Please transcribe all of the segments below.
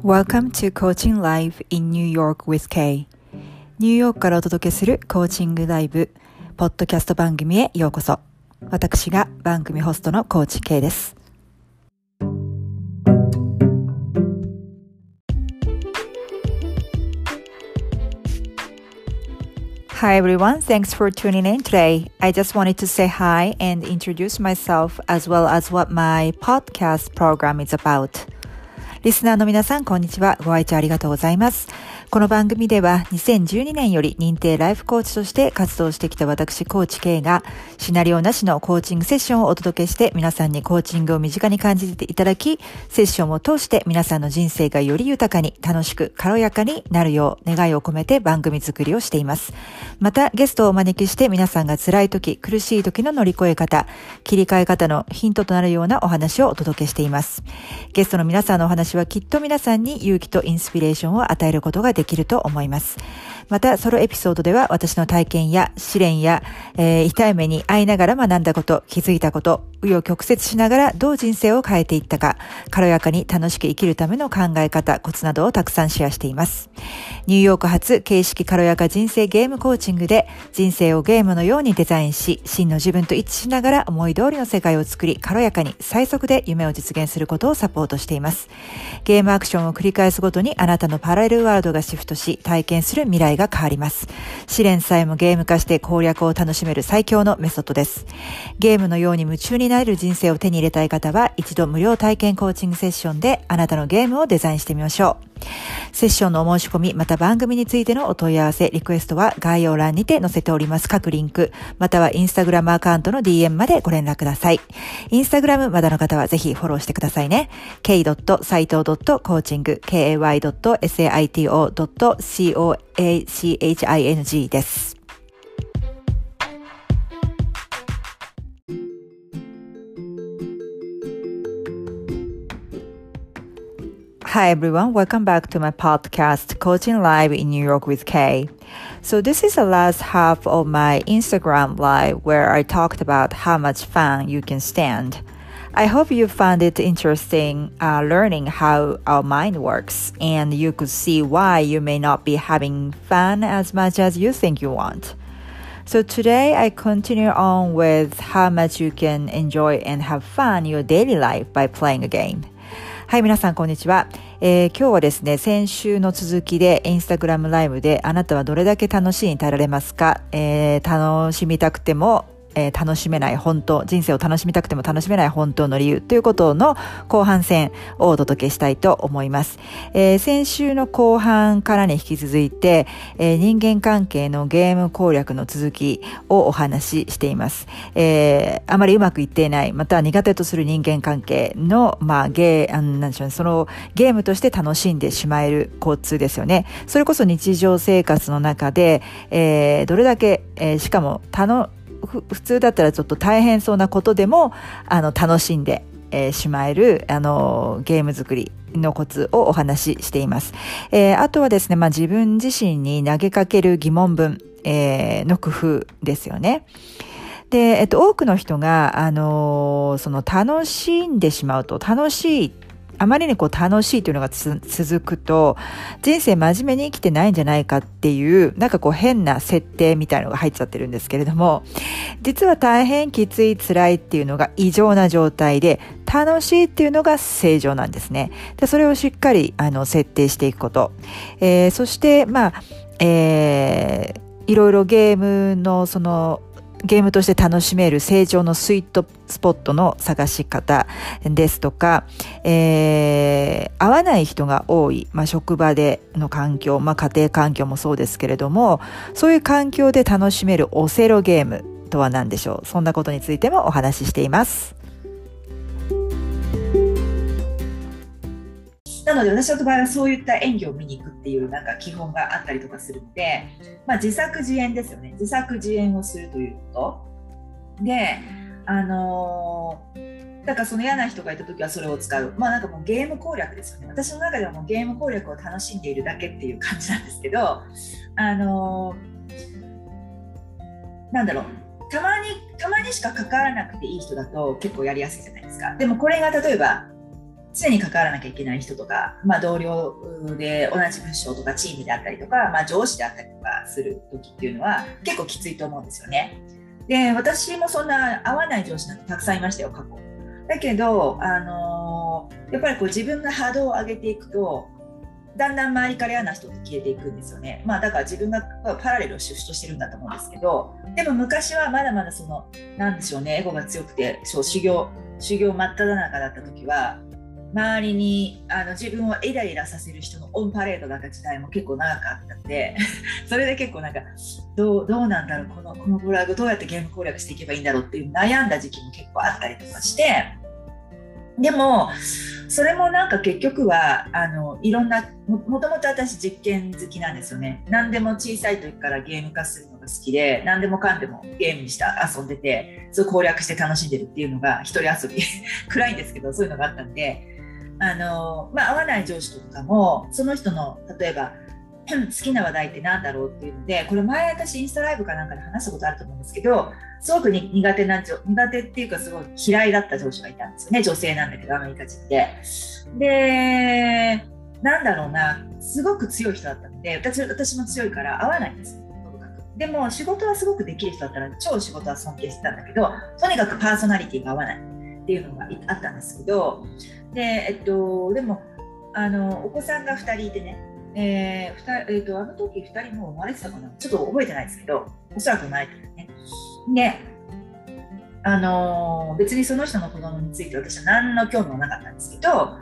Welcome to Coaching Live in New York with Kay ニューヨークからお届けするコーチングライブポッドキャスト番組へようこそ私が番組ホストのコーチ K です Hi everyone, thanks for tuning in today. I just wanted to say hi and introduce myself as well as what my podcast program is about. リスナーの皆さん、こんにちは。ご愛聴ありがとうございます。この番組では2012年より認定ライフコーチとして活動してきた私コーチ K がシナリオなしのコーチングセッションをお届けして皆さんにコーチングを身近に感じていただきセッションを通して皆さんの人生がより豊かに楽しく軽やかになるよう願いを込めて番組作りをしています。またゲストをお招きして皆さんが辛い時、苦しい時の乗り越え方、切り替え方のヒントとなるようなお話をお届けしています。ゲストの皆さんのお話はきっと皆さんに勇気とインスピレーションを与えることができますできると思います。また、ソロエピソードでは私の体験や試練や、えー、痛い目に遭いながら学んだこと、気づいたこと、紆余曲折しながらどう人生を変えていったか、軽やかに楽しく生きるための考え方、コツなどをたくさんシェアしています。ニューヨーク発形式軽やか人生ゲームコーチングで人生をゲームのようにデザインし、真の自分と一致しながら思い通りの世界を作り、軽やかに最速で夢を実現することをサポートしています。ゲームアクションを繰り返すごとにあなたのパラレルワールドがシフトし、体験する未来が変わります。試練さえもゲーム化して攻略を楽しめる最強のメソッドです。ゲームのように夢中になれる人生を手に入れたい方は、一度無料体験コーチングセッションであなたのゲームをデザインしてみましょう。セッションのお申し込み、また番組についてのお問い合わせ、リクエストは概要欄にて載せております各リンク、またはインスタグラムアカウントの DM までご連絡ください。インスタグラムまだの方はぜひフォローしてくださいね。k.saito.coaching.kay.saito.coaching です。Hi everyone, welcome back to my podcast, Coaching Live in New York with Kay. So this is the last half of my Instagram live where I talked about how much fun you can stand. I hope you found it interesting uh, learning how our mind works and you could see why you may not be having fun as much as you think you want. So today I continue on with how much you can enjoy and have fun your daily life by playing a game. はい、皆さんこんにちは。えー、今日はですね、先週の続きでインスタグラムライブであなたはどれだけ楽しいに耐えられますか、えー、楽しみたくてもえー、楽しめない本当、人生を楽しみたくても楽しめない本当の理由ということの後半戦をお届けしたいと思います。えー、先週の後半からに引き続いて、えー、人間関係のゲーム攻略の続きをお話ししています。えあまりうまくいっていない、また苦手とする人間関係の、まあ、ゲー、あなんでしょうね、そのゲームとして楽しんでしまえる交通ですよね。それこそ日常生活の中で、えどれだけ、えしかも楽、普通だったらちょっと大変そうなことでもあの楽しんで、えー、しまえるあのゲーム作りのコツをお話ししています。えー、あとはですね、まあ、自分自身に投げかける疑問文、えー、の工夫ですよね。で、えっと、多くの人が、あのその楽しんでしまうと、楽しいあまりにこう楽しいというのが続くと、人生真面目に生きてないんじゃないかっていう、なんかこう変な設定みたいのが入っちゃってるんですけれども、実は大変きつい辛いっていうのが異常な状態で、楽しいっていうのが正常なんですね。で、それをしっかり、あの、設定していくこと。えー、そして、まあ、えー、いろいろゲームのそのゲームとして楽しめる成長のスイートスポットの探し方ですとか、えー、合わない人が多い、まあ、職場での環境、まあ、家庭環境もそうですけれども、そういう環境で楽しめるオセロゲームとは何でしょう？そんなことについてもお話ししています。なので私の場合はそういった演技を見に行くっていうなんか基本があったりとかするので、まあ、自作自演ですよね。自作自演をするということ。であのー、だからその嫌な人がいた時はそれを使う。まあなんかもうゲーム攻略ですよね。私の中ではもうゲーム攻略を楽しんでいるだけっていう感じなんですけどあのー、なんだろう。たまにたまにしか関わらなくていい人だと結構やりやすいじゃないですか。でもこれが例えば常に関わらなきゃいけない人とか、まあ、同僚で同じ部署とかチームであったりとか、まあ、上司であったりとかする時っていうのは結構きついと思うんですよね。で私もそんな合わない上司なんてたくさんいましたよ過去。だけど、あのー、やっぱりこう自分が波動を上げていくとだんだん周りから嫌な人って消えていくんですよね。まあだから自分がパラレルをシフトしてるんだと思うんですけど、でも昔はまだまだその、なんでしょうね、エゴが強くて、そう修行、修行真っ只中だった時は、周りにあの自分をイライラさせる人のオンパレードだった時代も結構長かったんで それで結構なんかどうどうなんだろうこのこのブラグどうやってゲーム攻略していけばいいんだろうっていう悩んだ時期も結構あったりとかしてでもそれもなんか結局はあのいろんなもともと私実験好きなんですよね。何でも小さい時からゲーム化するのが好きで何でもかんでもゲームにして遊んでてそれ攻略して楽しんでるっていうのが一人遊び。暗いんですけどそういうのがあったんであの、まあ、合わない上司とかもその人の例えば 好きな話題って何だろうっていうのでこれ前私インスタライブかなんかで話したことあると思うんですけどすごく苦手な苦手っていうかすごい嫌いだった上司がいたんですよね。女性なんだけどアメリカ人で。でなんだろうな。すごく強い人だったので私私も強いから合わないんですでも仕事はすごくできる人だったら超仕事は尊敬してたんだけどとにかくパーソナリティが合わないっていうのがあったんですけどで、えっと、でもあのお子さんが2人いてね、えーえーと、あの時2人もう生まれてたかなちょっと覚えてないですけどおそらく生まれてるね。であの別にその人の子供について私は何の興味もなかったんですけど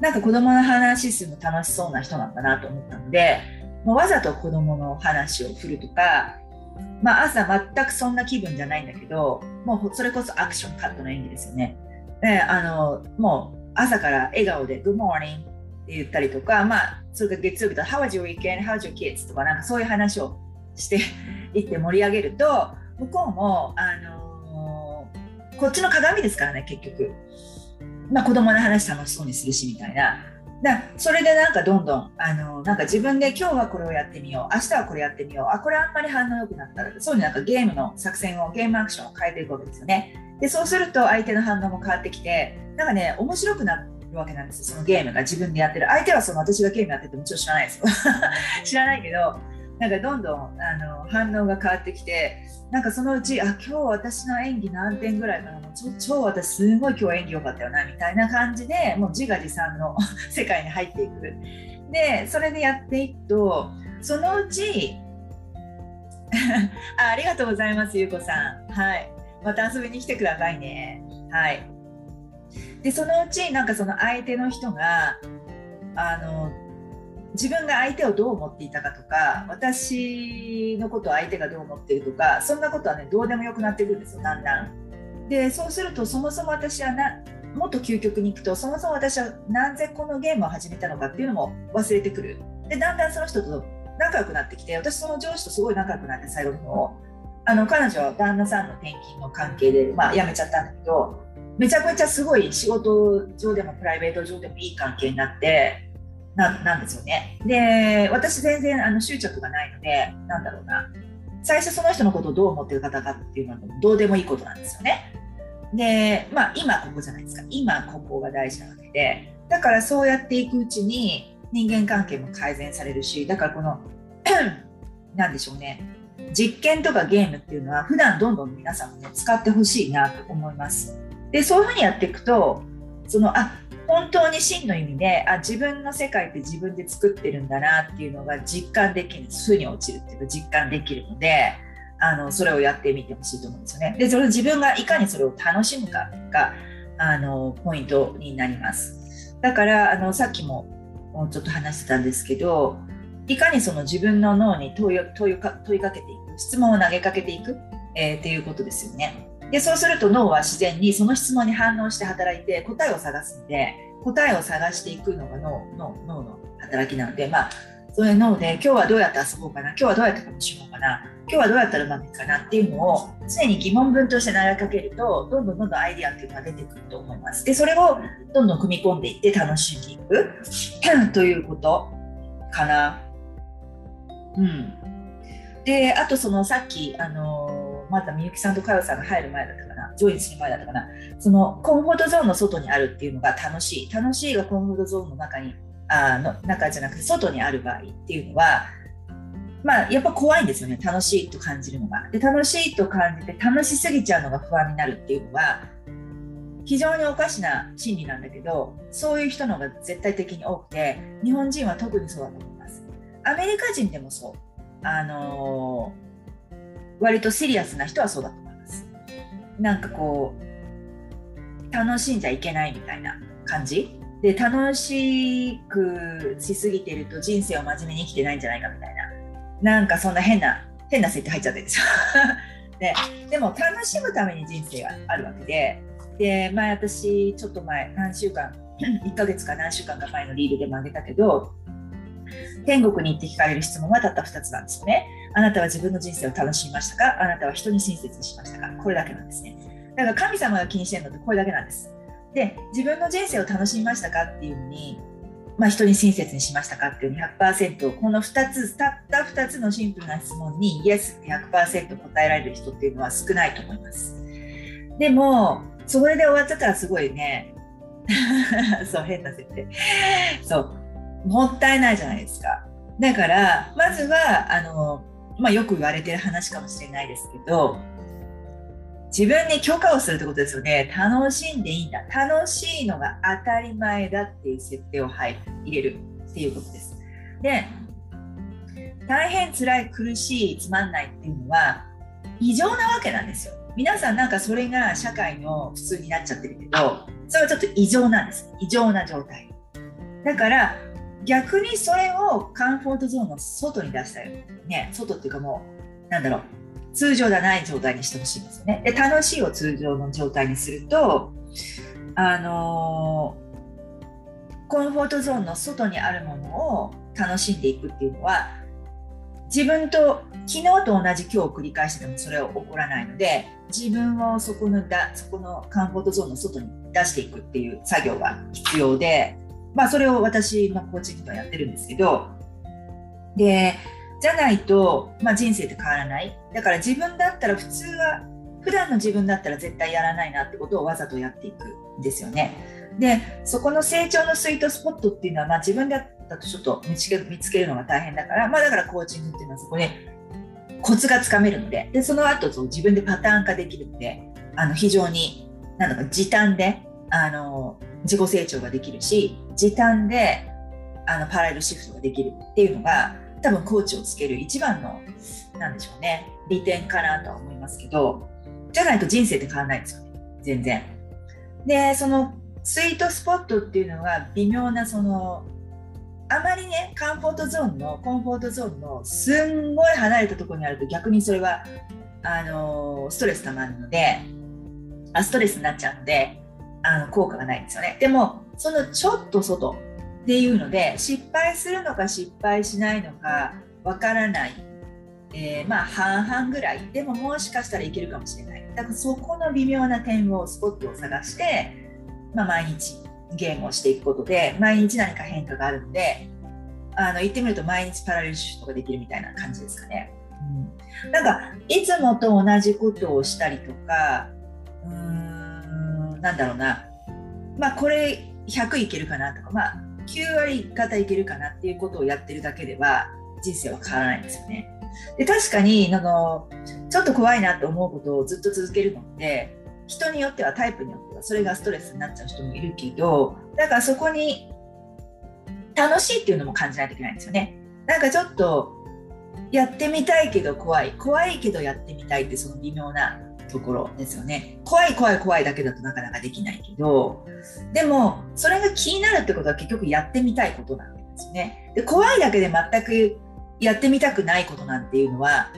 なんか子供の話するの楽しそうな人なんだなと思ったのでもうわざと子供の話を振るとか、まあ、朝全くそんな気分じゃないんだけどもうそれこそアクションカットの演技ですよね。であのもう朝から笑顔で Good morning って言ったりとか、まあ、それか月曜日と How was your weekend? How's your kids? とか、なんかそういう話をして いって盛り上げると、向こうも、あのー、こっちの鏡ですからね、結局。まあ、子供の話楽しそうにするしみたいな。だそれでなんかどんどん、あの、なんか自分で今日はこれをやってみよう、明日はこれやってみよう、あ、これあんまり反応良くなったら、そういうなんかゲームの作戦を、ゲームアクションを変えていくわけですよね。で、そうすると相手の反応も変わってきて、なんかね、面白くなるわけなんです、そのゲームが自分でやってる。相手はその私がゲームやっててもちろん知らないですよ。知らないけど、なんかどんどんあの反応が変わってきて、なんかそのうち、あ、今日私の演技何点ぐらいかな、もう超私すごい今日演技良かったよな、みたいな感じで、もう自画自賛の 世界に入っていく。で、それでやっていくと、そのうち、あありがとうございます、ゆうこさん。はい。また遊びに来てくださいね。はい。でそのうちなんかその相手の人があの自分が相手をどう思っていたかとか私のことを相手がどう思っているとかそんなことはねどうでもよくなってくるんですよだんだん。でそうするとそもそも私はなもっと究極に行くとそもそも私はなぜこのゲームを始めたのかっていうのも忘れてくる。でだんだんその人と仲良くなってきて私その上司とすごい仲良くなって最後の方あの彼女は旦那さんの転勤の関係で、まあ、辞めちゃったんだけどめちゃくちゃすごい仕事上でもプライベート上でもいい関係になってななんですよね。で私全然あの執着がないのでなんだろうな最初その人のことをどう思ってる方かっていうのはどうでもいいことなんですよね。でまあ今ここじゃないですか今ここが大事なわけでだからそうやっていくうちに人間関係も改善されるしだからこの 何でしょうね実験とかゲームっていうのは普段どんどん皆さんもね使ってほしいなと思います。でそういうふうにやっていくとそのあ本当に真の意味であ自分の世界って自分で作ってるんだなっていうのが実感できる負に落ちるっていうか実感できるのであのそれをやってみてほしいと思うんですよね。でそれ自分がいかにそれを楽しむかがあのポイントになります。だからあのさっきもちょっと話してたんですけどいかにその自分の脳に問い問い問いかけてい質問を投げかけていく、えー、っていうことですよね。でそうすると脳は自然にその質問に反応して働いて答えを探すので答えを探していくのが脳脳脳の働きなのでまあそれ脳で今日はどうやって遊ぼうかな今日はどうやって楽しもうかな今日はどうやったらうまくいくかなっていうのを常に疑問文として投げかけるとどんどんどんどんアイデアっていうのが出てくると思います。でそれをどんどん組み込んでいって楽しんでいく。ということかなうん。であとそのさっきあのまだみゆきさんとかよさんが入る前だったかなジョインする前だったかな。そのコンフォートゾーンの外にあるっていうのが楽しい。楽しいがコンフォートゾーンの中にあの中じゃなくて外にある場合っていうのはまあやっぱ怖いんですよね。楽しいと感じるのが。で楽しいと感じて楽しすぎちゃうのが不安になるっていうのは非常におかしな心理なんだけどそういう人の方が絶対的に多くて日本人は特にそうだと思います。アメリカ人でもそう。あのー、割とシリアスな人はそうだと思います。なんかこう楽しんじゃいけないみたいな感じ？で楽しくしすぎてると人生を真面目に生きてないんじゃないかみたいな。なんかそんな変な変な設定入っちゃってるん ですよでも楽しむために人生があるわけで。で前私ちょっと前何週間 1ヶ月か何週間か前のリールでもあげたけど天国に行って聞かれる質問はたった2つなんですよね。あなたは自分の人生を楽しみましたか？あなたは人に親切にしましたか？これだけなんですね。だから神様が気にしてるのってこれだけなんです。で自分の人生を楽しみましたかっていうのに、まあ、人に親切にしましたかっていう100%この2つたった2つのシンプルな質問にイエスって100%答えられる人っていうのは少ないと思います。でもそれで終わってたらすごいね。そう変な設定。そう。もったいないじゃないですか。だからまずはあの、まあ、よく言われてる話かもしれないですけど自分に許可をするってことですよね。楽しんでいいんだ。楽しいのが当たり前だっていう設定を入れるっていうことです。で大変辛い苦しいつまんないっていうのは異常なわけなんですよ。皆さんなんかそれが社会の普通になっちゃってるけどそれはちょっと異常なんです。異常な状態。だから逆にそれをカンフォートゾーンの外に出したよね外っていうかもうなんだろう。通常ではない状態にしてほしいんですよね。で楽しいを通常の状態にするとあのー、コンフォートゾーンの外にあるものを楽しんでいくっていうのは自分と昨日と同じ今日を繰り返しててもそれは起こらないので自分をそこのだそこのカンフォートゾーンの外に出していくっていう作業が必要で、まあ、それを私のコーチングはやってるんですけどでじゃないと、まあ、人生って変わらないだから自分だったら普通は普段の自分だったら絶対やらないなってことをわざとやっていくんですよね。でそこの成長のスイートスポットっていうのは、まあ、自分だったとちょっと見つけるのが大変だから、まあ、だからコーチングっていうのはそこでコツがつかめるのででその後そう自分でパターン化できるのであの非常になんだか時短であの自己成長ができるし時短であのパラレルシフトができるっていうのが多分コーチをつける一番のなんでしょうね利点かなとは思いますけどじゃないと人生って変わらないですよね全然。でそのスイートスポットっていうのが微妙なそのあまりねカンフォートゾーンのコンフォートゾーンのすんごい離れたところにあると逆にそれはあのストレスたまるのであストレスになっちゃうのであの効果がないんですよね。でもそのちょっと外っていうので失敗するのか失敗しないのかわからない、えー、まあ半々ぐらい。でももしかしたらいけるかもしれない。だからそこの微妙な点をスポットを探してまあ、毎日ゲームをしていくことで毎日何か変化があるのであの言ってみると毎日パラレルシフトができるみたいな感じですかね。うん、なんかいつもと同じことをしたりとかうん。なんだろうなまあこれ100いけるかなとかまあ9割方いけるかなっていうことをやってるだけでは人生は変わらないんですよね。で確かにあのちょっと怖いなと思うことをずっと続けるのって人によってはタイプによってはそれがストレスになっちゃう人もいるけどだからそこに楽しいっていうのも感じないといけないんですよね。なんかちょっとやってみたいけど怖い怖いけどやってみたいってその微妙なところですよね。怖い怖い怖いだけだとなかなかできないけどでもそれが気になるってことは結局やってみたいことなんですね。で怖いだけで全くやってみたくないことなんていうのは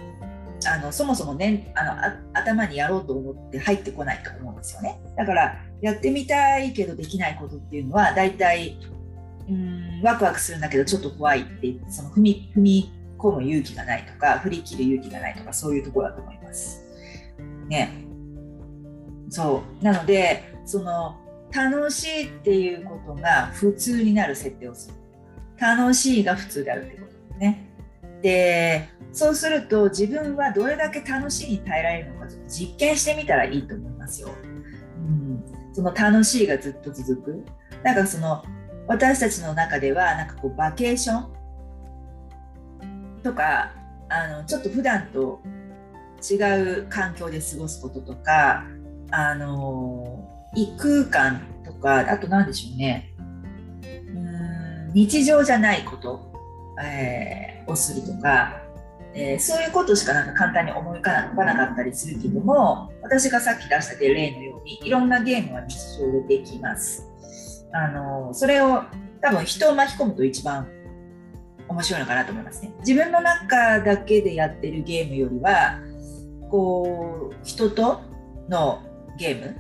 あのそもそもねあの頭にやろうと思って入ってこないと思うんですよねだからやってみたいけどできないことっていうのは大体うんワクワクするんだけどちょっと怖いってその踏み踏み込む勇気がないとか振り切る勇気がないとかそういうところだと思います。ねそうなのでその楽しいっていうことが普通になる設定をする楽しいが普通であるってことですね。でそうすると自分はどれだけ楽しいに耐えられるのかちょっと実験してみたらいいと思いますよ。うん、その楽しいがずっと続く。なんかその私たちの中ではなんかこうバケーションとかあのちょっと普段と違う環境で過ごすこととかあの異空間とかあと何でしょうねうん日常じゃないこと、えー、をするとか、えー、そういうことしかなんか簡単に思い浮かばなかったりするけども私がさっき出した例のようにいろんなゲームは日常でできます。あのそれを多分人を巻き込むと一番面白いのかなと思いますね。自分の中だけでやってるゲームよりはこう人とのゲーム、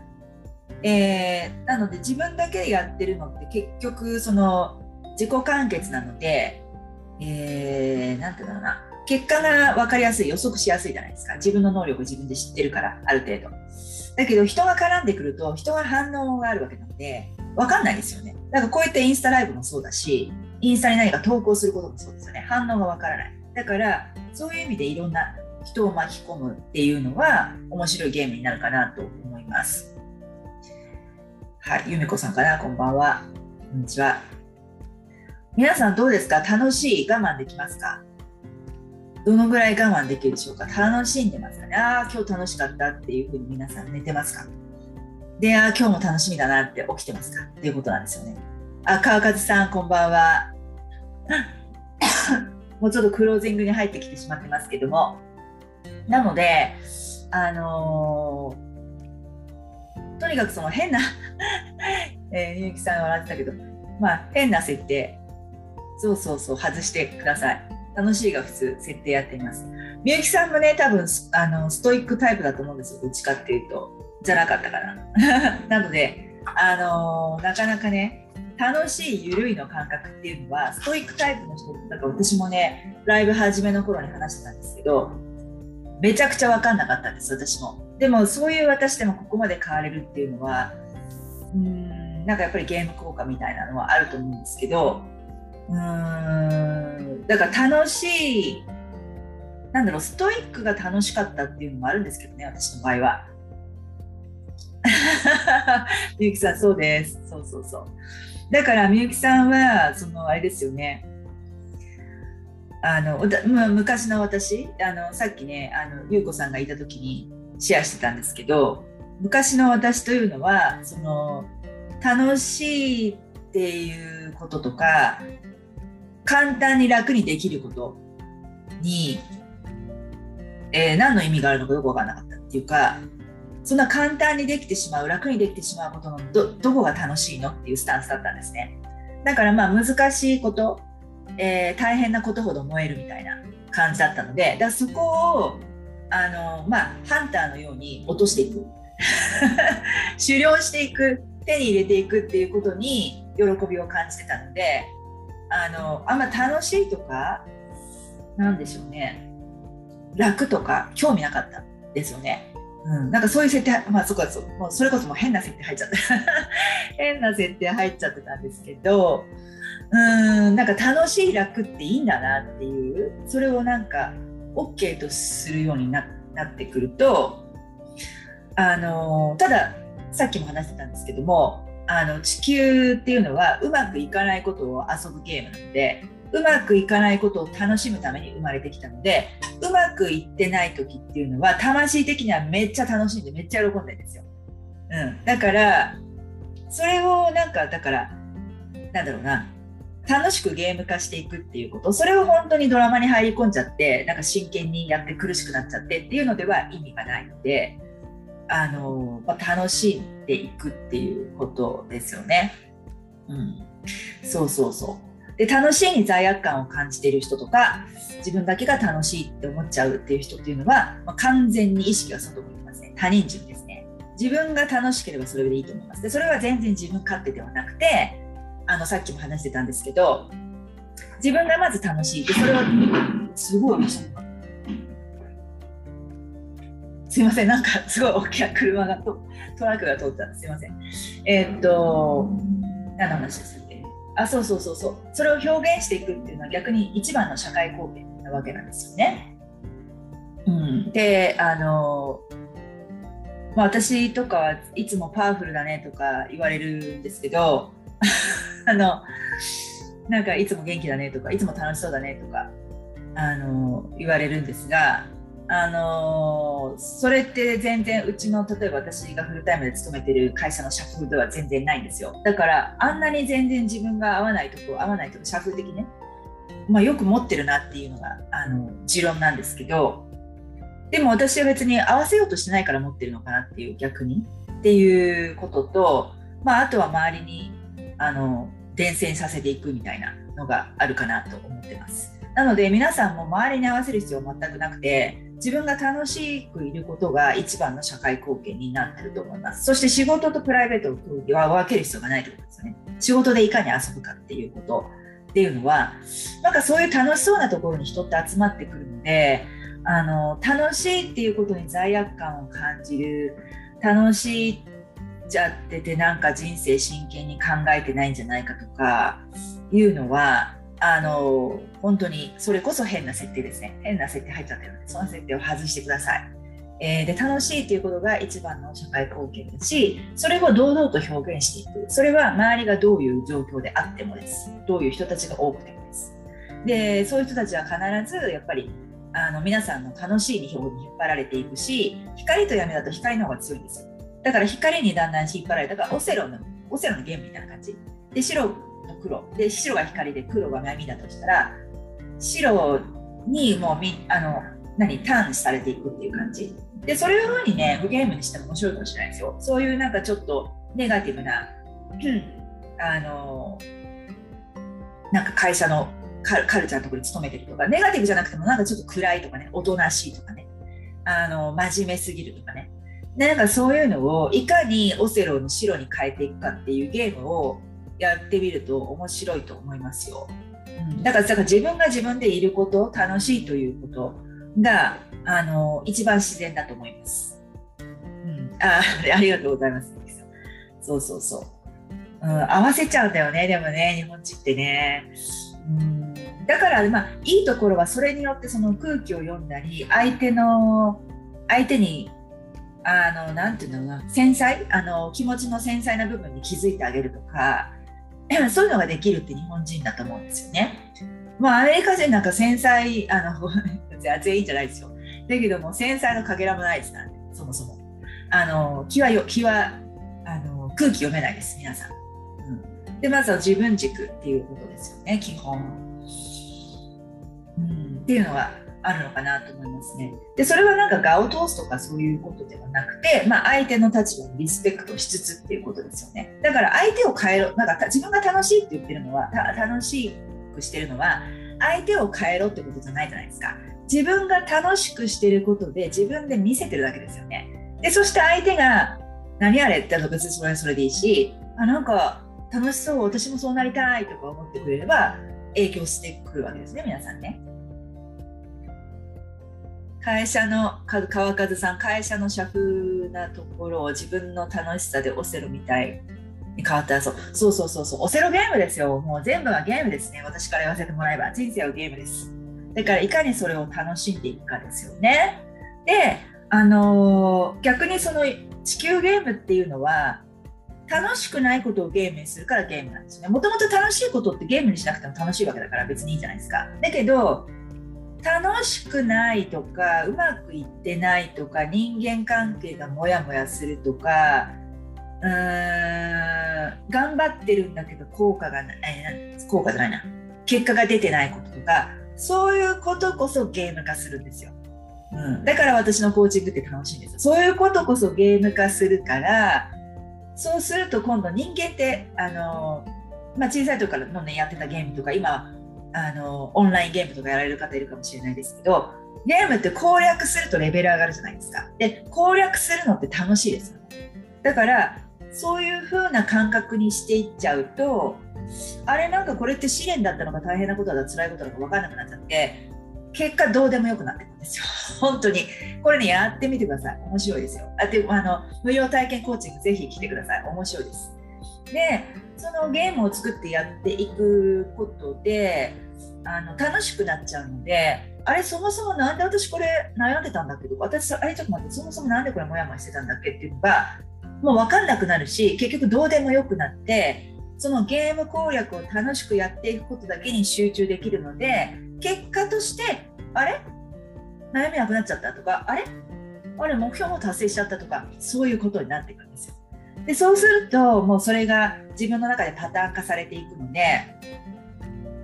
えー、なので自分だけでやってるのって結局その自己完結なので、えー、ていうんだろうな。結果が分かりやすい予測しやすいじゃないですか。自分の能力を自分で知ってるからある程度。だけど人が絡んでくると人が反応があるわけなので分かんないですよね。だからこういったインスタライブもそうだしインスタに何か投稿することもそうですよね。反応が分からない。だからそういう意味でいろんな人を巻き込むっていうのは面白いゲームになるかなと思います。はい、ゆめこさんかな、こんばんは。こんにちは。皆さんどうですか？楽しい？我慢できますか？どのぐらい我慢できるでしょうか？楽しんでますかね？ああ、今日楽しかったっていうふうに皆さん寝てますか？で、ああ、今日も楽しみだなって起きてますか？っていうことなんですよね。あ、川和さん、こんばんは。もうちょっとクロージングに入ってきてしまってますけども、なので、あのー、とにかくその変な えー、ゆうきさん笑ってたけど、まあ、変な設定、そうそうそう、外してください。楽しいが普通、設定やってみます。みゆきさんもね、多分あのストイックタイプだと思うんですよ、どっちかっていうと。じゃなかったかな。なので、あのー、なかなかね、楽しい、ゆるいの感覚っていうのは、ストイックタイプの人だから私もね、ライブ始めの頃に話してたんですけど、めちゃくちゃ分かんなかったんです私も。でもそういう私でもここまで変われるっていうのはうんなんかやっぱりゲーム効果みたいなのはあると思うんですけどうんだから楽しいなんだろうストイックが楽しかったっていうのもあるんですけどね私の場合は。みゆきさんそうです。そうそうそう。だからみゆきさんはそのあれですよね。あの昔の私あのさっきねあの優子さんがいた時にシェアしてたんですけど昔の私というのはその楽しいっていうこととか簡単に楽にできることに、えー、何の意味があるのかよく分からなかったっていうかそんな簡単にできてしまう楽にできてしまうことのどどこが楽しいのっていうスタンスだったんですね。だからまあ難しいことえー、大変なことほど燃えるみたいな感じだったのでだからそこをあの、まあ、ハンターのように落としていく。狩猟していく手に入れていくっていうことに喜びを感じてたのであのあんま楽しいとかなんでしょうね。楽とか興味なかったですよね。うん、なんかそういう設定、まあ、そこはそもうそれこそもう変な設定入っちゃった。変な設定入っちゃってたんですけどうんなんか楽しい楽っていいんだなっていうそれをなんか OK とするようになってくるとあのたださっきも話してたんですけどもあの地球っていうのはうまくいかないことを遊ぶゲームなのでうまくいかないことを楽しむために生まれてきたのでうまくいってない時っていうのは魂的にはめっちゃ楽しんでめっちゃ喜んでるんですよ。うん、だからそれをなんかだからなんだろうな楽しくゲーム化していくっていうこと。それを本当にドラマに入り込んじゃってなんか真剣にやって苦しくなっちゃってっていうのでは意味がないのであの、まあ、楽しんでいくっていうことですよね。うん、そうそうそう。で楽しいに罪悪感を感じている人とか自分だけが楽しいって思っちゃうっていう人っていうのは、まあ、完全に意識が外向いますね。他人軸ですね。自分が楽しければそれでいいと思います。でそれは全然自分勝手ではなくてあのさっきも話してたんですけど自分がまず楽しいでそれはすごいすいませんなんかすごい大きな車がトラックが通ったすいません。えー、っと何の話ですっけ？あそうそうそうそう。それを表現していくっていうのは逆に一番の社会貢献なわけなんですよね。うん、であの、まあ、私とかはいつもパワフルだねとか言われるんですけど あのなんかいつも元気だねとかいつも楽しそうだねとかあの言われるんですがあのそれって全然うちの例えば私がフルタイムで勤めてる会社の社風では全然ないんですよ。だからあんなに全然自分が合わないとこ合わないとこ社風的ね、まあ、よく持ってるなっていうのがあの持論なんですけどでも私は別に合わせようとしてないから持ってるのかなっていう逆に。っていうことと、まあ、あとは周りにあの伝染させていくみたいなのがあるかなと思ってます。なので皆さんも周りに合わせる必要は全くなくて自分が楽しくいることが一番の社会貢献になってると思います。そして仕事とプライベートは分ける必要がないということですよね。仕事でいかに遊ぶかっていうことっていうのはなんかそういう楽しそうなところに人って集まってくるのであの楽しいっていうことに罪悪感を感じる楽しいちゃっててなんか人生真剣に考えてないんじゃないかとかいうのはあの本当にそれこそ変な設定ですね。変な設定入っちゃってるのでその設定を外してください、えー、で楽しいということが一番の社会貢献だしそれを堂々と表現していく。それは周りがどういう状況であってもです。どういう人たちが多くてもです。でそういう人たちは必ずやっぱりあの皆さんの楽しいに引っ張られていくし光と闇だと光の方が強いんですよ。だから光にだんだん引っ張られたからオセロのオセロのゲームみたいな感じ？で白と黒。で白が光で黒が闇だとしたら白にもうみあの何ターンされていくっていう感じ。でそういう風にねゲームにしても面白いかもしれないですよ。そういうなんかちょっとネガティブな、うん、あのなんか会社のカルカルチャーのところに勤めてるとかネガティブじゃなくてもなんかちょっと暗いとかねおとなしいとかねあの真面目すぎるとかね。でなんかそういうのをいかにオセロの白に変えていくかっていうゲームをやってみると面白いと思いますよ。うん、だからだから自分が自分でいること楽しいということがあの一番自然だと思います。うん、あありがとうございます。そうそうそう。うん、合わせちゃうんだよねでもね日本人ってね。うんだから、まあ、いいところはそれによってその空気を読んだり相手の相手にあのなんていうのな繊細？あの気持ちの繊細な部分に気づいてあげるとか そういうのができるって日本人だと思うんですよね。まあ、アメリカ人なんか繊細あの 全員じゃないですよ。だけども繊細のかけらもないですからねそもそも。あの気はよ気はあの空気読めないです皆さん。うん、でまずは自分軸っていうことですよね基本。うん、っていうのはあるのかなと思いますね。でそれはなんか我を通すとかそういうことではなくて、まあ、相手の立場にリスペクトしつつっていうことですよね。だから相手を変えろなんか自分が楽しいって言ってるのは楽しくしてるのは相手を変えろってことじゃないじゃないですか。自分が楽しくしてることで自分で見せてるだけですよね。でそして相手が何あれって言ったら別にそれはそれでいいしあなんか楽しそう私もそうなりたいとか思ってくれれば影響してくるわけですね皆さんね。会社の川和さん会社の社風なところを自分の楽しさでオセロみたい。に変わったらそうそうそうそうそうオセロゲームですよ。もう全部はゲームですね。私から言わせてもらえば。人生はゲームです。だからいかにそれを楽しんでいくかですよね。であのー、逆にその地球ゲームっていうのは楽しくないことをゲームにするからゲームなんですね。もともと楽しいことってゲームにしなくても楽しいわけだから別にいいじゃないですか。だけど楽しくないとかうまくいってないとか人間関係がモヤモヤするとかうーん頑張ってるんだけど効果がない効果じゃないな。結果が出てないこととかそういうことこそゲーム化するんですよ、うん、だから私のコーチングって楽しいんですそういうことこそゲーム化するからそうすると今度人間ってあの、まあ、小さい時からのねやってたゲームとか今あのオンラインゲームとかやられる方いるかもしれないですけどゲームって攻略するとレベル上がるじゃないですか。で攻略するのって楽しいですよね。だからそういう風な感覚にしていっちゃうとあれなんかこれって試練だったのか大変なことだ辛いことだか分かんなくなっちゃって結果どうでもよくなってくるんですよ。本当に。これねやってみてください。面白いですよ。あであの無料体験コーチングぜひ来てください。面白いです。でそのゲームを作ってやっていくことであの楽しくなっちゃうのであれそもそもなんで私これ悩んでたんだけど私あれちょっと待ってそもそもなんでこれモヤモヤしてたんだっけっていうのがもう分かんなくなるし結局どうでもよくなってそのゲーム攻略を楽しくやっていくことだけに集中できるので結果としてあれ？悩みなくなっちゃったとかあれ？あれ目標も達成しちゃったとかそういうことになってくんで。そうするともうそれが自分の中でパターン化されていくので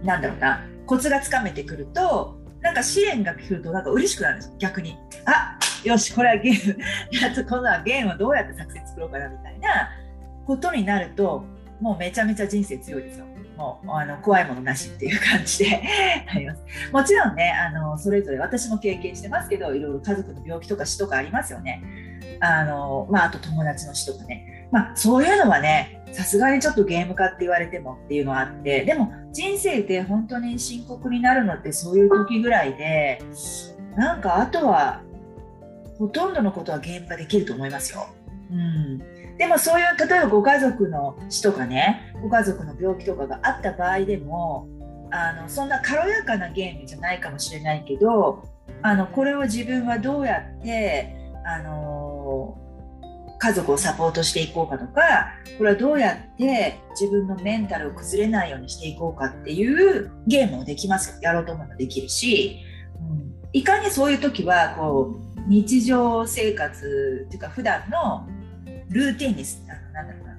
なんだろうなコツがつかめてくるとなんか試練が来るとなんか嬉しくなるんです逆に。あよしこれはゲームやっと今度はゲームをどうやって作戦作ろうかなみたいなことになるともうめちゃめちゃ人生強いですよ。もうあの怖いものなしっていう感じで あります。もちろんねあのそれぞれ私も経験してますけどいろいろ家族の病気とか死とかありますよね。あの、まあ、あと友達の死とかね、まあ、そういうのはねさすがにちょっとゲーム化って言われてもっていうのはあってでも人生で本当に深刻になるのってそういう時ぐらいでなんかあとはほとんどのことはゲーム化できると思いますよ。うん、でもそういう例えばご家族の死とかねご家族の病気とかがあった場合でもあのそんな軽やかなゲームじゃないかもしれないけどあのこれを自分はどうやってあの家族をサポートしていこうかとかこれはどうやって自分のメンタルを崩れないようにしていこうかっていうゲームもできますやろうと思えばできるし、うん、いかにそういう時はこう日常生活っていうか普段のルーティンにあのなんだろうな。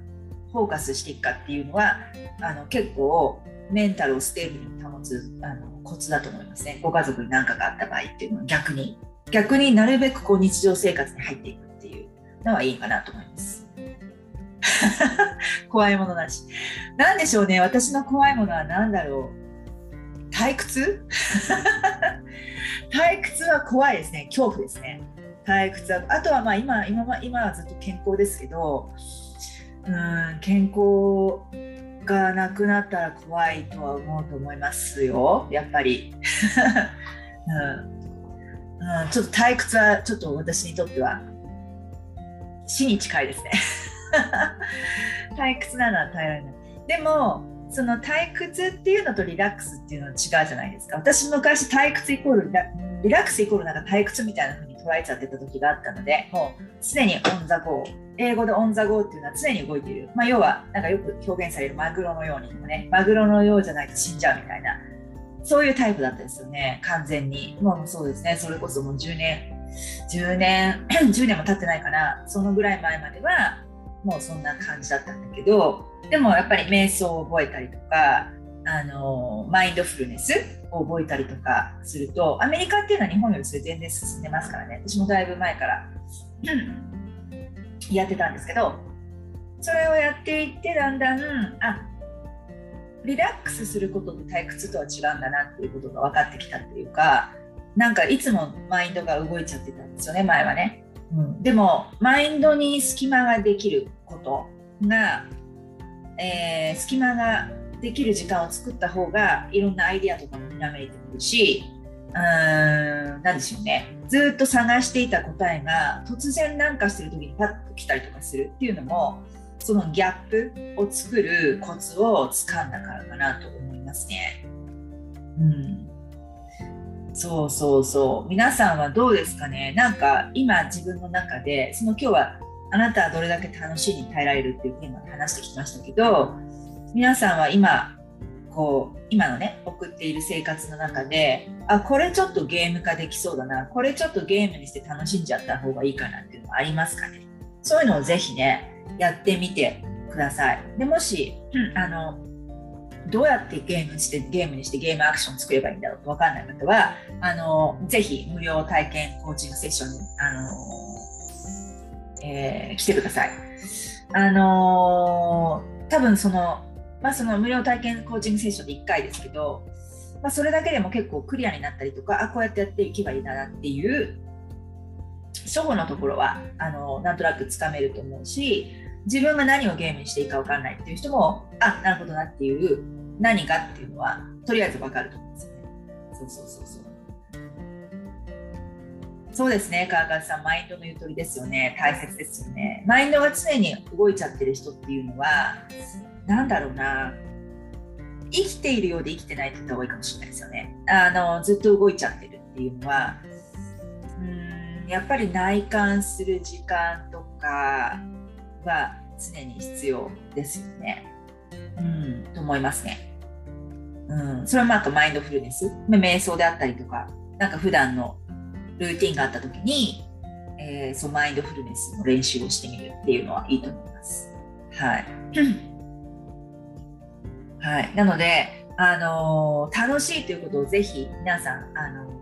フォーカスしていくかっていうのはあの結構メンタルを stable に保つあのコツだと思いますね。ご家族に何かがあった場合っていうのは逆に。逆になるべくこう日常生活に入っていく。のはいいかなと思います。怖いものなし。何でしょうね。私の怖いものは何だろう。退屈？退屈は怖いですね。恐怖ですね。退屈はあとはまあ今今今はずっと健康ですけどうん健康がなくなったら怖いとは思うと思いますよ。やっぱり、うん。うん、ちょっと退屈はちょっと私にとっては死に近いですね。退屈なのは耐えられない。でもその退屈っていうのとリラックスっていうのは違うじゃないですか。私昔退屈イコールリラックスイコールなんか退屈みたいな風に捉えちゃってた時があったのでもう。常に on the go 英語で on the go っていうのは常に動いている、まあ、要はなんかよく表現されるマグロのようにとかね。マグロのようじゃないと死んじゃうみたいな。そういうタイプだったですよね。完全に。もうそうですね。それこそもう10年10年 10年も経ってないかなそのぐらい前まではもうそんな感じだったんだけどでもやっぱり瞑想を覚えたりとかあのマインドフルネスを覚えたりとかするとアメリカっていうのは日本よりそれ全然進んでますからね。私もだいぶ前から やってたんですけどそれをやっていってだんだんあリラックスすることって退屈とは違うんだなっていうことが分かってきたっていうかなんかいつもマインドが動いちゃってたんですよね前はね、うん、でもマインドに隙間ができることがえー、隙間ができる時間を作った方がいろんなアイディアとかもひらめいてくるしうーん何でしょうね。ずっと探していた答えが突然なんかしてる時にパッと来たりとかするっていうのもそのギャップを作るコツをつかんだからかなと思いますね。うん、そうそうそう。皆さんはどうですかね？なんか今自分の中でその今日はあなたはどれだけ楽しいに耐えられるっていうテーマで話してきましたけど皆さんは今こう今のね送っている生活の中であこれちょっとゲーム化できそうだなこれちょっとゲームにして楽しんじゃった方がいいかなっていうのはありますかね？そういうのをぜひねやってみてください。でもし、あのどうやってゲームしてゲームにしてゲームアクション作ればいいんだろうと分かんない方はあのぜひ無料体験コーチングセッションにあのえー、来てください。あの、多分その、まあ、その無料体験コーチングセッションで1回ですけど、まあ、それだけでも結構クリアになったりとか、あ、こうやってやっていけばいいんだなっていう、初歩のところは、あのなんとなくつかめると思うし、自分が何をゲームにしていいか分かんないっていう人も、あ、なるほどなっていう、何かっていうのは、とりあえず分かると思うんですよね。そうそうそうそう。そうですね、川上さん、マインドのゆとりですよね、大切ですよね。マインドが常に動いちゃってる人っていうのは、何だろうな、生きているようで生きてないって言った方がいいかもしれないですよね。あのずっと動いちゃってる。っていうのはうんやっぱり内観する時間とかは常に必要ですよね。うん、と思いますね。うん、それはまあマインドフルネス、瞑想であったりとか、なんか普段のルーティンがあった時に、えー、そのマインドフルネスの練習をしてみるっていうのはいいと思います。はい。はい、なので、あのー、楽しいということをぜひ皆さん、あのー、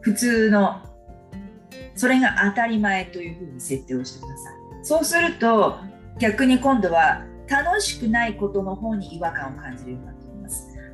普通のそれが当たり前というふうに設定をしてください。そうすると逆に今度は楽しくないことの方に違和感を感じるようになる。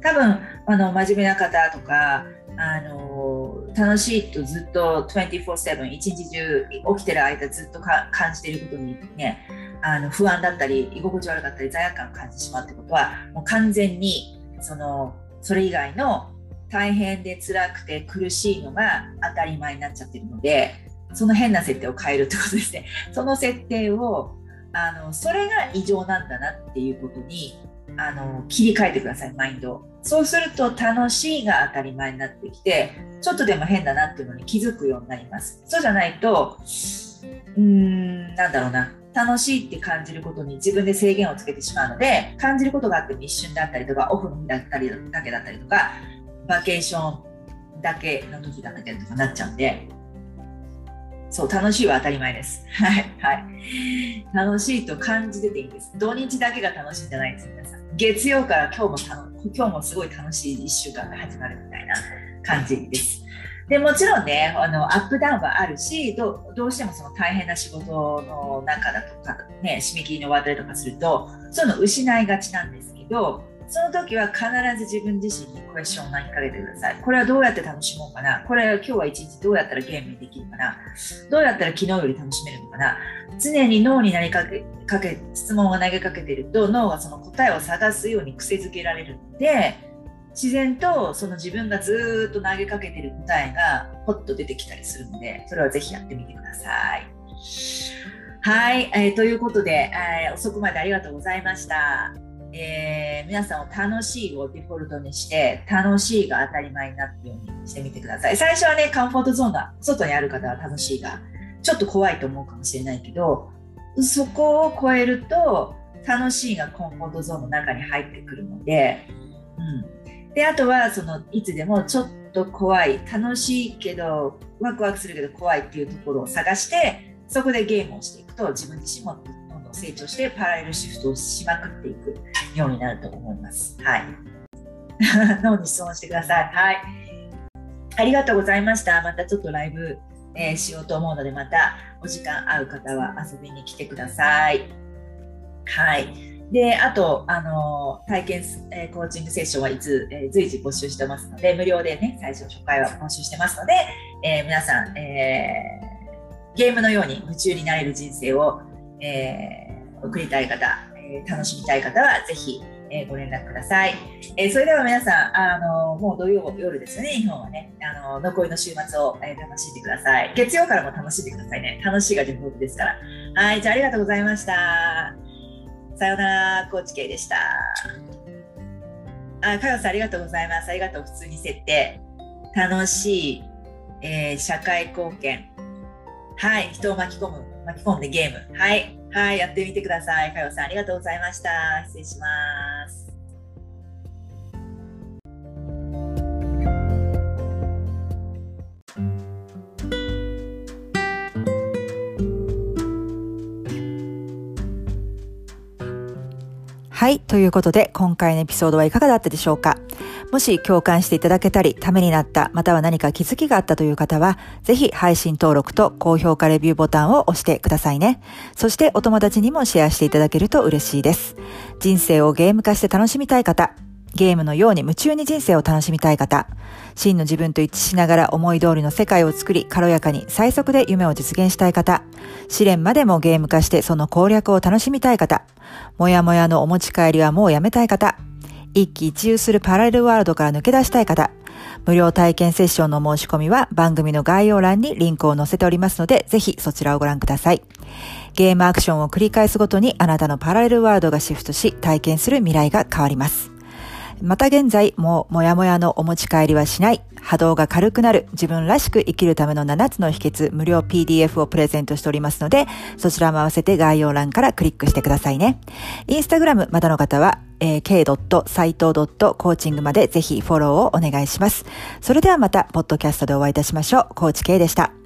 多分あの真面目な方とかあの楽しいとずっと24/7一日中起きてる間ずっと感じていることにねあの不安だったり居心地悪かったり罪悪感を感じてしまうってことはもう完全にそのそれ以外の大変で辛くて苦しいのが当たり前になっちゃってるのでその変な設定を変えるってことですね。その設定をあのそれが異常なんだなっていうことにあの切り替えてくださいマインドそうすると楽しいが当たり前になってきてちょっとでも変だなっていうのに気づくようになりますそうじゃないとうーんなんだろうな楽しいって感じることに自分で制限をつけてしまうので感じることがあっても一瞬だったりとかオフの日だったりだけだったりとかバケーションだけの時だったりとかなっちゃうんでそう、楽しいは当たり前です。はい。はい。楽しいと感じてていいんです。土日だけが楽しいんじゃないです、皆さん。月曜から今日も今日もすごい楽しい1週間が始まるみたいな感じです。でもちろんねあのアップダウンはあるしどうしてもその大変な仕事の中だとか、ね、締め切りの終わったりとかするとそういうの失いがちなんですけどその時は必ず自分自身にクエスチョンを投げかけてください。これはどうやって楽しもうかな？これは今日は一日どうやったらゲームできるかな？どうやったら昨日より楽しめるのかな？常に脳になりかけかけ質問を投げかけていると脳がその答えを探すように癖づけられるので自然とその自分がずっと投げかけてる答えがポッと出てきたりするのでそれはぜひやってみてください。はい、えー、ということで、えー、遅くまでありがとうございました。えー、皆さんを楽しいをデフォルトにして楽しいが当たり前になってようにしてみてください。最初はねカンフォートゾーンが外にある方は楽しいがちょっと怖いと思うかもしれないけどそこを超えると楽しいがコンフォートゾーンの中に入ってくるので、うん、であとはそのいつでもちょっと怖い楽しいけどワクワクするけど怖いっていうところを探してそこでゲームをしていくと自分自身も成長してパラレルシフトをしまくっていくようになると思います。はい。脳に質問してください。はい。ありがとうございました。またちょっとライブ、えー、しようと思うので、またお時間合う方は遊びに来てください。はい。で、あと、あの体験、えー、コーチングセッションはいつ、えー、随時募集してますので、無料でね、最初初回は募集してますので、えー、皆さん、えー、ゲームのように夢中になれる人生を、えー送りたい方、えー、楽しみたい方はぜひ、えー、ご連絡ください、えー、それでは皆さんあのもう土曜夜ですね。日本はね。あの残りの週末を、え楽しんでください。月曜からも楽しんでくださいね。楽しいがデフォルトですから。はいじゃあありがとうございました。さようなら。コーチ系でした。あかよさんありがとうございます。ありがとう。普通に設定。楽しい、えー、社会貢献。はい人を巻き込む。巻き込んでゲームはいはい、やってみてください。かよさん、ありがとうございました。失礼します。はい。ということで、今回のエピソードはいかがだったでしょうか？もし共感していただけたり、ためになった、または何か気づきがあったという方は、ぜひ配信登録と高評価レビューボタンを押してくださいね。そしてお友達にもシェアしていただけると嬉しいです。人生をゲーム化して楽しみたい方、ゲームのように夢中に人生を楽しみたい方、真の自分と一致しながら思い通りの世界を作り、軽やかに最速で夢を実現したい方、試練までもゲーム化してその攻略を楽しみたい方、もやもやのお持ち帰りはもうやめたい方、一喜一憂するパラレルワールドから抜け出したい方、無料体験セッションの申し込みは番組の概要欄にリンクを載せておりますので、ぜひそちらをご覧ください。ゲームアクションを繰り返すごとにあなたのパラレルワールドがシフトし、体験する未来が変わります。また現在、もうもやもやのお持ち帰りはしない、波動が軽くなる、自分らしく生きるための7つの秘訣、無料 PDF をプレゼントしておりますので、そちらも合わせて概要欄からクリックしてくださいね。インスタグラムまたの方は、えー、k.saito.coaching までぜひフォローをお願いします。それではまた、ポッドキャストでお会いいたしましょう。コーチ K でした。